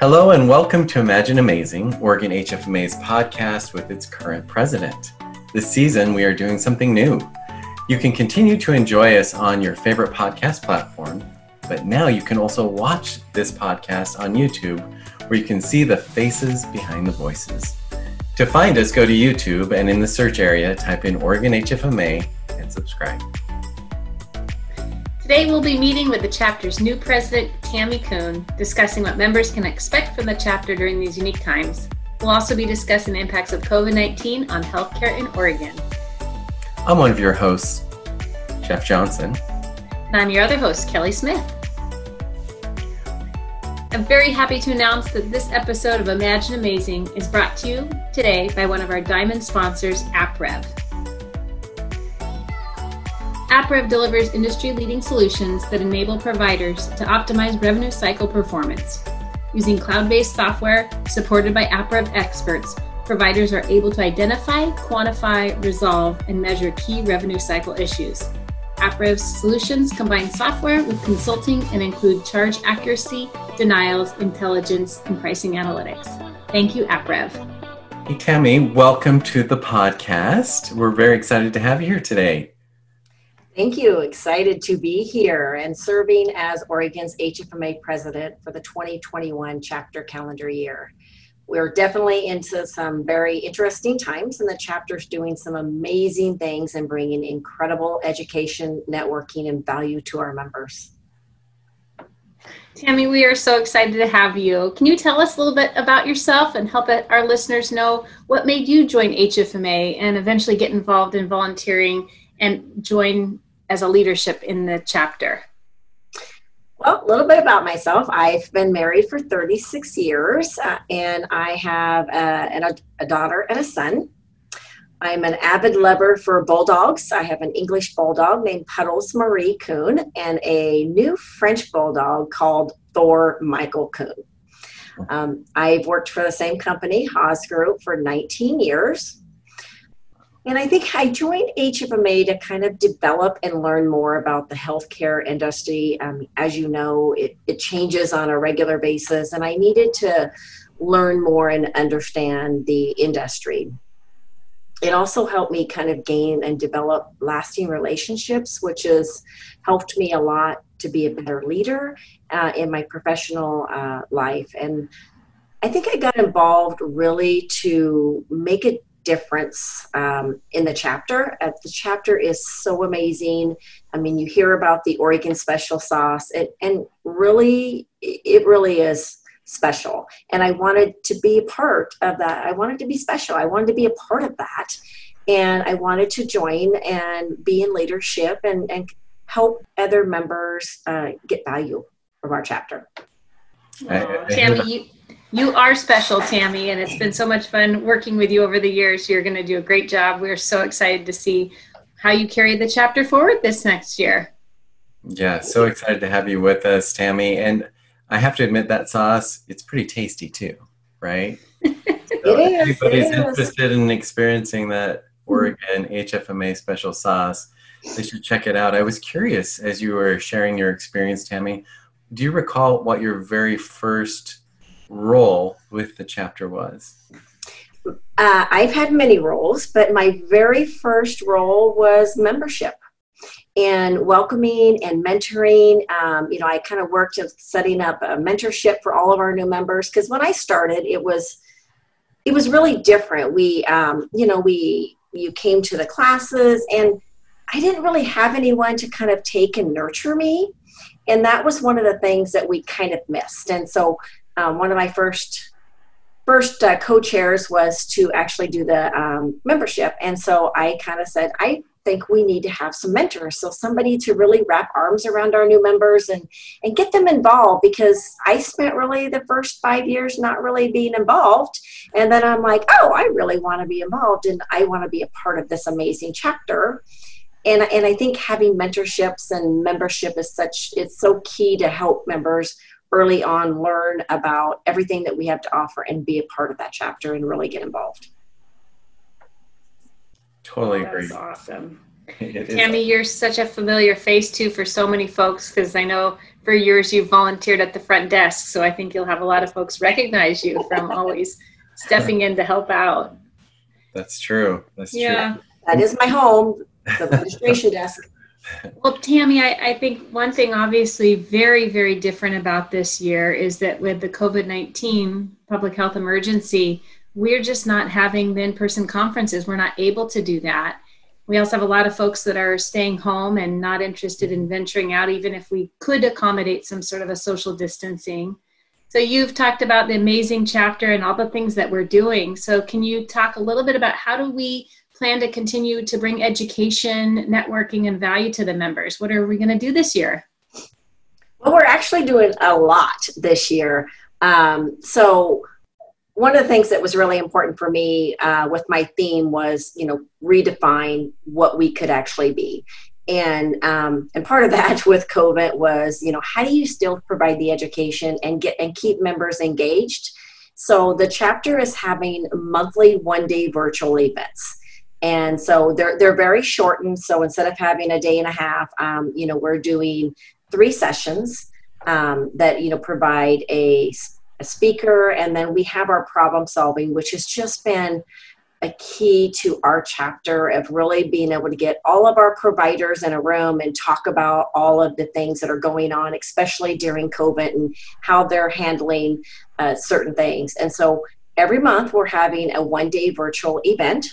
Hello and welcome to Imagine Amazing, Oregon HFMA's podcast with its current president. This season, we are doing something new. You can continue to enjoy us on your favorite podcast platform, but now you can also watch this podcast on YouTube where you can see the faces behind the voices. To find us, go to YouTube and in the search area, type in Oregon HFMA and subscribe. Today we'll be meeting with the chapter's new president, Tammy Kuhn, discussing what members can expect from the chapter during these unique times. We'll also be discussing the impacts of COVID 19 on healthcare in Oregon. I'm one of your hosts, Jeff Johnson. And I'm your other host, Kelly Smith. I'm very happy to announce that this episode of Imagine Amazing is brought to you today by one of our diamond sponsors, AppRev. AppRev delivers industry leading solutions that enable providers to optimize revenue cycle performance. Using cloud based software supported by AppRev experts, providers are able to identify, quantify, resolve, and measure key revenue cycle issues. AppRev's solutions combine software with consulting and include charge accuracy, denials, intelligence, and pricing analytics. Thank you, AppRev. Hey, Tammy, welcome to the podcast. We're very excited to have you here today. Thank you. Excited to be here and serving as Oregon's HFMA president for the 2021 chapter calendar year. We're definitely into some very interesting times, and the chapter's doing some amazing things and bringing incredible education, networking, and value to our members. Tammy, we are so excited to have you. Can you tell us a little bit about yourself and help our listeners know what made you join HFMA and eventually get involved in volunteering and join as a leadership in the chapter? Well, a little bit about myself. I've been married for 36 years uh, and I have a, a, daughter and a son. I'm an avid lover for bulldogs. I have an English bulldog named Puddles Marie Kuhn and a new French bulldog called Thor Michael Kuhn. Um, I've worked for the same company, Haas Group, for 19 years. And I think I joined HFMA to kind of develop and learn more about the healthcare industry. Um, as you know, it, it changes on a regular basis, and I needed to learn more and understand the industry. It also helped me kind of gain and develop lasting relationships, which has helped me a lot to be a better leader uh, in my professional uh, life. And I think I got involved really to make a difference um, in the chapter. Uh, the chapter is so amazing. I mean, you hear about the Oregon special sauce, and, and really, it really is special. And I wanted to be a part of that. I wanted to be special. I wanted to be a part of that. And I wanted to join and be in leadership and, and help other members uh, get value from our chapter. Oh, Tammy, you, you are special, Tammy, and it's been so much fun working with you over the years. You're going to do a great job. We're so excited to see how you carry the chapter forward this next year. Yeah, so excited to have you with us, Tammy. And I have to admit that sauce, it's pretty tasty too, right? so it is, anybody's interested in experiencing that Oregon HFMA special sauce, they should check it out. I was curious as you were sharing your experience, Tammy. Do you recall what your very first role with the chapter was? Uh, I've had many roles, but my very first role was membership and welcoming and mentoring. Um, you know, I kind of worked at setting up a mentorship for all of our new members because when I started, it was it was really different. We, um, you know, we you came to the classes and I didn't really have anyone to kind of take and nurture me. And that was one of the things that we kind of missed. And so um, one of my first first uh, co-chairs was to actually do the um, membership. And so i kind of said i think we need to have some mentors. So somebody to really wrap arms around our new members and and get them involved because i spent really the first five years not really being involved. And then i'm like oh i really want to be involved and i want to be a part of this amazing chapter. And, and i think having mentorships and membership is such it's so key to help members early on learn about everything that we have to offer and be a part of that chapter and really get involved. Totally agree. That's awesome. Tammy, you're such a familiar face too for so many folks because I know for years you've volunteered at the front desk, so I think you'll have a lot of folks recognize you from always stepping in to help out. That's true. That's yeah. true. That is my home, the registration desk. Well, Tammy, I, I, think one thing obviously very, very different about this year is that with the COVID 19 public health emergency, we're just not having the in person conferences. We're not able to do that. We also have a lot of folks that are staying home and not interested in venturing out, even if we could accommodate some sort of a social distancing. So, you've talked about the amazing chapter and all the things that we're doing. So, can you talk a little bit about how do we plan to continue to bring education, networking, and value to the members? What are we going to do this year? Well, we're actually doing a lot this year. Um, so, one of the things that was really important for me uh, with my theme was, you know, redefine what we could actually be. And um, and part of that with COVID was, you know, how do you still provide the education and get and keep members engaged? So the chapter is having monthly one day virtual events and so they're they're very shortened. So instead of having a day and a half um, you know we're doing three sessions um, that you know provide a, a speaker. And then we have our problem solving which has just been a key to our chapter of really being able to get all of our providers in a room and talk about all of the things that are going on, especially during COVID and how they're handling uh, certain things. And so every month we're having a one day virtual event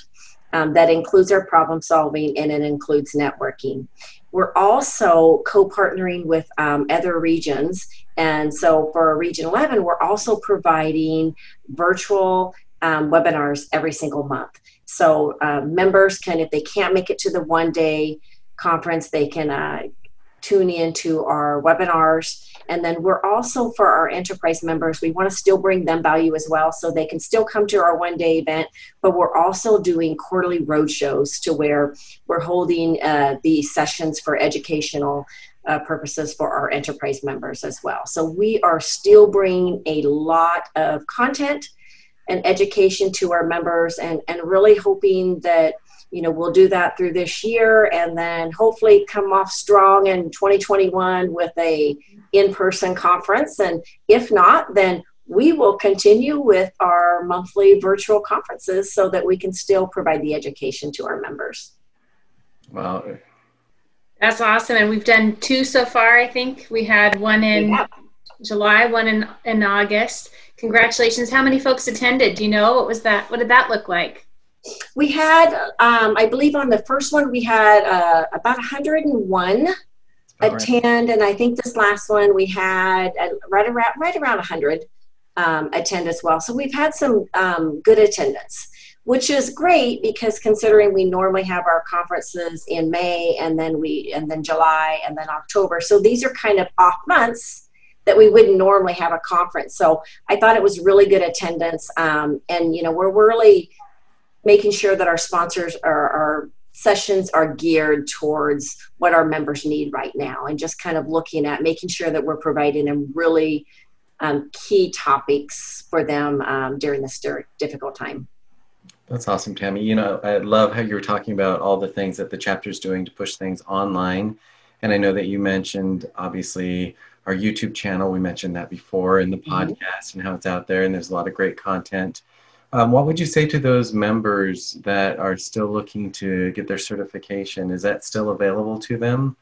um, that includes our problem solving and it includes networking. We're also co partnering with um, other regions. And so for Region 11, we're also providing virtual um, webinars every single month. So uh, members can, if they can't make it to the one day conference, they can uh, tune into our webinars. And then we're also for our enterprise members, we want to still bring them value as well. So they can still come to our one day event, but we're also doing quarterly road shows to where we're holding uh, these sessions for educational uh, purposes for our enterprise members as well. So we are still bringing a lot of content and education to our members and, and really hoping that you know we'll do that through this year and then hopefully come off strong in 2021 with a in-person conference. And if not then we will continue with our monthly virtual conferences so that we can still provide the education to our members. Wow. That's awesome. And we've done two so far i think. We had one in yeah. july one in, in august. Congratulations. How many folks attended? Do you know what was that what did that look like we had, um, I believe on the first one, we had uh, about 101 attend, right. and I think this last one we had uh, right around right around 100 um, attend as well. So we've had some um, good attendance, which is great because considering we normally have our conferences in May and then we and then July and then October, so these are kind of off months that we wouldn't normally have a conference. So I thought it was really good attendance, um, and you know we're really making sure that our sponsors are, our sessions are geared towards what our members need right now and just kind of looking at making sure that we're providing them really um, key topics for them um, during this difficult time. That's awesome tammy. You know i love how you were talking about all the things that the chapter is doing to push things online. And i know that you mentioned obviously our youtube channel. We mentioned that before in the mm-hmm. podcast and how it's out there and there's a lot of great content um, what would you say to those members that are still looking to get their certification? Is that still available to them?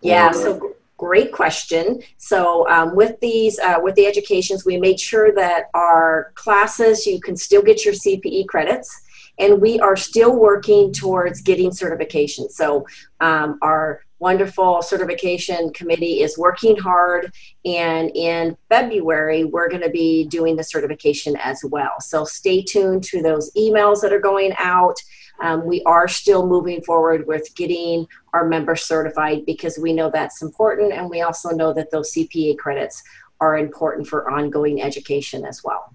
Yeah, or? so great question. So um, with these, uh, with the educations, we made sure that our classes, you can still get your CPE credits and we are still working towards getting certification. So um, our wonderful certification committee is working hard and in february we're going to be doing the certification as well. So stay tuned to those emails that are going out. Um, we are still moving forward with getting our members certified because we know that's important and we also know that those cpa credits are important for ongoing education as well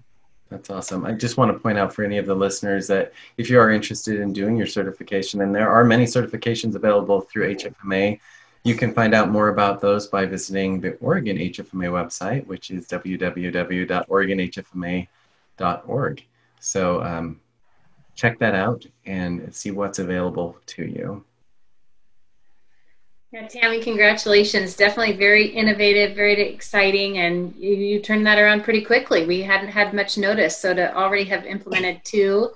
that's awesome. I just want to point out for any of the listeners that if you are interested in doing your certification, and there are many certifications available through HFMA, you can find out more about those by visiting the Oregon HFMA website, which is www.oregonhfma.org. So um, check that out and see what's available to you. Yeah, Tammy, congratulations. Definitely very innovative, very exciting, and you, you, turned that around pretty quickly. We hadn't had much notice, so to already have implemented two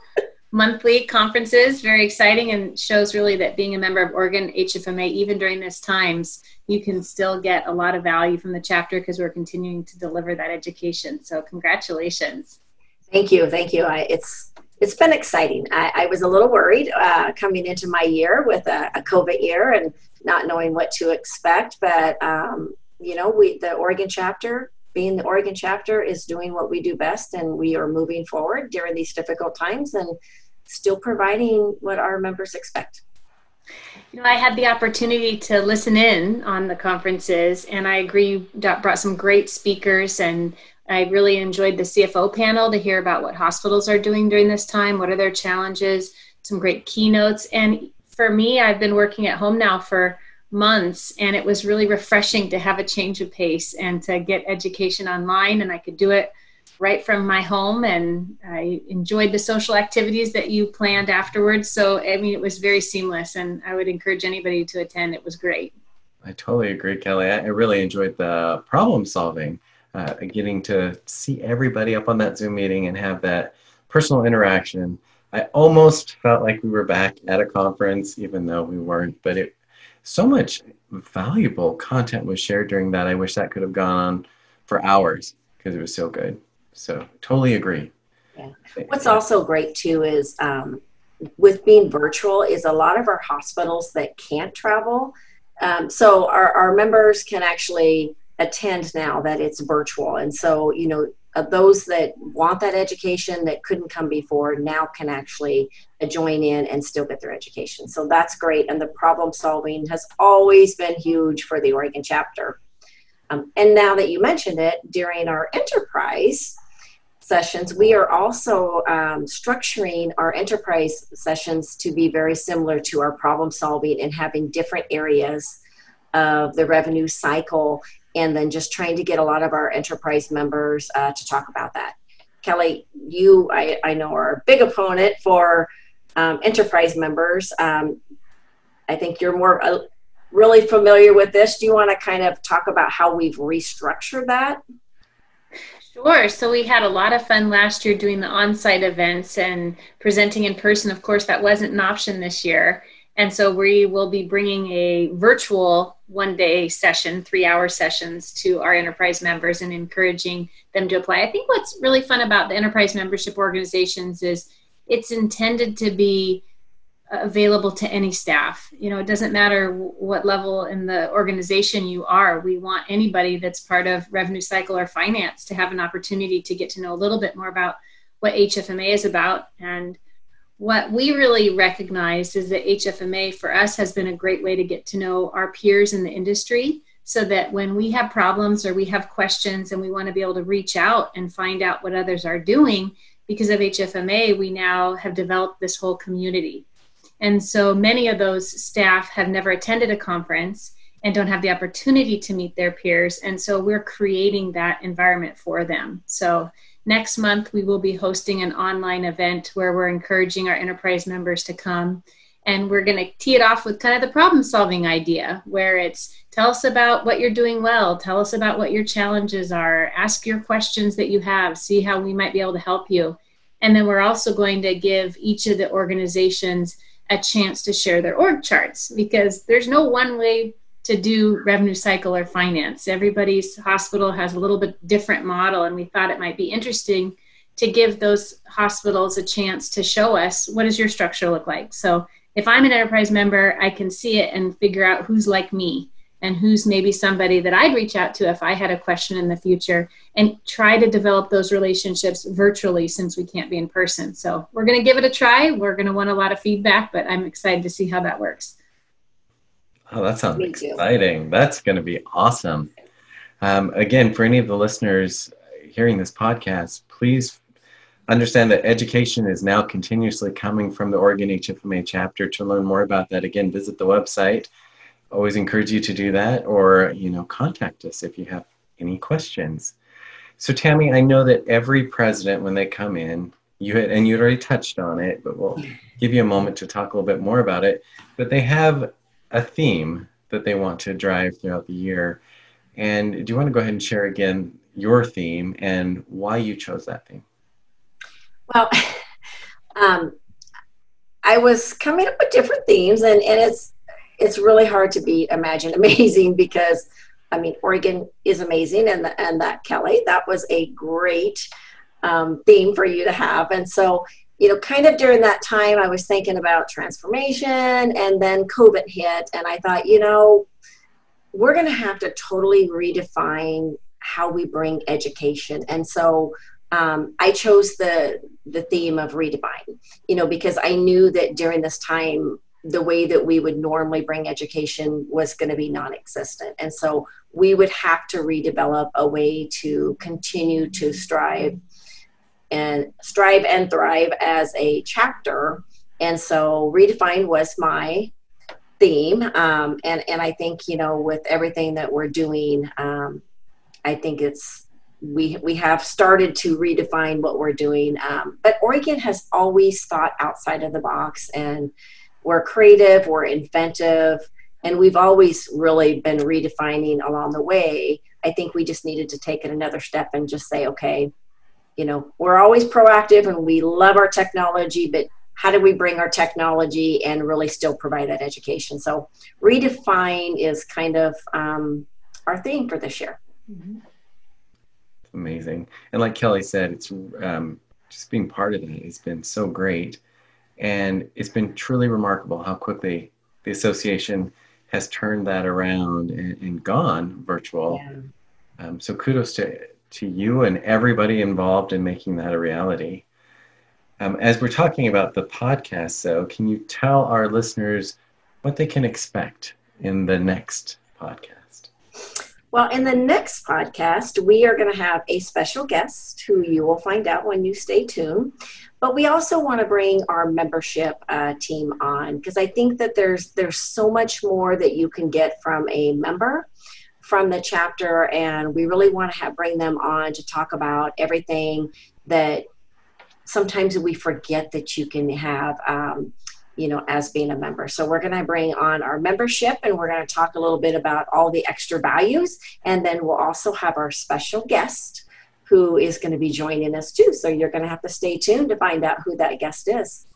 monthly conferences, very exciting, and shows really that being a member of Oregon HFMA, even during this times, you can still get a lot of value from the chapter because we're continuing to deliver that education. So, congratulations. Thank you, thank you. I, it's it's been exciting. I, I was a little worried uh, coming into my year with a, a COVID year and not knowing what to expect. But um, you know, we the Oregon chapter, being the Oregon chapter, is doing what we do best, and we are moving forward during these difficult times and still providing what our members expect. You know, I had the opportunity to listen in on the conferences, and I agree you brought some great speakers and I really enjoyed the CFO panel to hear about what hospitals are doing during this time, what are their challenges, some great keynotes. And for me, I've been working at home now for months and it was really refreshing to have a change of pace and to get education online and I could do it right from my home and I enjoyed the social activities that you planned afterwards. So I mean it was very seamless and I would encourage anybody to attend. It was great. I totally agree Kelly. I really enjoyed the problem solving uh, getting to see everybody up on that Zoom meeting and have that personal interaction I almost felt like we were back at a conference, even though we weren't. But it, so much valuable content was shared during that. I wish that could have gone on for hours because it was so good. So totally agree. Yeah. What's also great too is um, with being virtual is a lot of our hospitals that can't travel. Um, so our, our members can actually attend now that it's virtual. And so, you know, uh, those that want that education that couldn't come before now can actually uh, join in and still get their education. So that's great. And the problem solving has always been huge for the Oregon chapter. Um, and now that you mentioned it, during our enterprise sessions, we are also um, structuring our enterprise sessions to be very similar to our problem solving and having different areas of the revenue cycle and then just trying to get a lot of our enterprise members uh, to talk about that. Kelly, you I, I know are a big opponent for um, enterprise members. Um, I think you're more uh, really familiar with this. Do you want to kind of talk about how we've restructured that? Sure. So we had a lot of fun last year doing the on site events and presenting in person. Of course, that wasn't an option this year. And so we will be bringing a virtual one day session, three hour sessions to our enterprise members and encouraging them to apply. I think what's really fun about the enterprise membership organizations is it's intended to be available to any staff. You know, it doesn't matter what level in the organization you are. We want anybody that's part of revenue cycle or finance to have an opportunity to get to know a little bit more about what HFMA is about and what we really recognize is that HFMA for us has been a great way to get to know our peers in the industry so that when we have problems or we have questions and we want to be able to reach out and find out what others are doing, because of HFMA, we now have developed this whole community. And so many of those staff have never attended a conference and don't have the opportunity to meet their peers. And so we're creating that environment for them. So Next month, we will be hosting an online event where we're encouraging our enterprise members to come. And we're going to tee it off with kind of the problem solving idea, where it's tell us about what you're doing well, tell us about what your challenges are, ask your questions that you have, see how we might be able to help you. And then we're also going to give each of the organizations a chance to share their org charts because there's no one way to do revenue cycle or finance. Everybody's hospital has a little bit different model, and we thought it might be interesting to give those hospitals a chance to show us what does your structure look like. So if I'm an enterprise member, I can see it and figure out who's like me and who's maybe somebody that I'd reach out to if I had a question in the future and try to develop those relationships virtually since we can't be in person. So we're going to give it a try. We're going to want a lot of feedback, but I'm excited to see how that works. Oh, that sounds exciting. That's going to be awesome. Um, again, for any of the listeners hearing this podcast, please understand that education is now continuously coming from the Oregon HFMA chapter. To learn more about that, again, visit the website. Always encourage you to do that, or you know, contact us if you have any questions. So, Tammy, I know that every president, when they come in, you had, and you already touched on it, but we'll give you a moment to talk a little bit more about it. But they have a theme that they want to drive throughout the year. And do you want to go ahead and share again your theme and why you chose that theme? Well, um, I was coming up with different themes, and, and it's it's really hard to beat Imagine Amazing because I mean Oregon is amazing, and the, and that Kelly that was a great um, theme for you to have, and so you know, kind of during that time, I was thinking about transformation, and then COVID hit, and I thought, you know, we're going to have to totally redefine how we bring education, and so um, I chose the the theme of redefine, you know, because I knew that during this time, the way that we would normally bring education was going to be non-existent, and so we would have to redevelop a way to continue to strive and strive and thrive as a chapter. And so, redefine was my theme, um, and and I think you know with everything that we're doing, um, I think it's we we have started to redefine what we're doing. Um, but Oregon has always thought outside of the box, and we're creative, we're inventive, and we've always really been redefining along the way. I think we just needed to take it another step and just say, okay, you know, we're always proactive and we love our technology, but how do we bring our technology and really still provide that education? So redefine is kind of um, our theme for this year. Mm-hmm amazing. And like Kelly said, it's um, just being part of it has been so great. And it's been truly remarkable how quickly the association has turned that around and, and gone virtual. Yeah. Um, so kudos to, to you and everybody involved in making that a reality. Um, as we're talking about the podcast, though, can you tell our listeners what they can expect in the next podcast? Well, in the next podcast, we are going to have a special guest who you will find out when you stay tuned. But we also want to bring our membership uh, team on because I think that there's there's so much more that you can get from a member from the chapter, and we really want to have bring them on to talk about everything that sometimes we forget that you can have. Um, you know, as being a member. So we're going to bring on our membership and we're going to talk a little bit about all the extra values. And then we'll also have our special guest who is going to be joining us too. So you're going to have to stay tuned to find out who that guest is.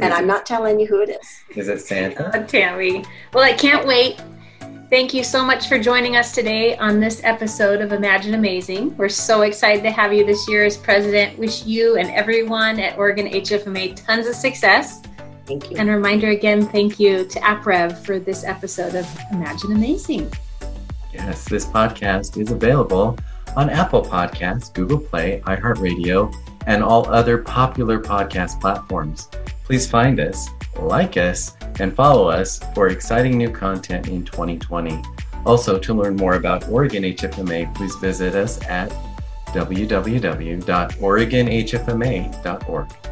and I'm not telling you who it is. Is it Santa? Oh, Tammy. Well, I can't wait. Thank you so much for joining us today on this episode of Imagine Amazing. We're so excited to have you this year as president. Wish you and everyone at Oregon HFMA tons of success. Thank you. And a reminder again, thank you to AppRev for this episode of Imagine Amazing. Yes, this podcast is available on Apple Podcasts, Google Play, iHeartRadio, and all other popular podcast platforms. Please find us, like us, and follow us for exciting new content in 2020. Also, to learn more about Oregon HFMA, please visit us at www.oregonhfma.org.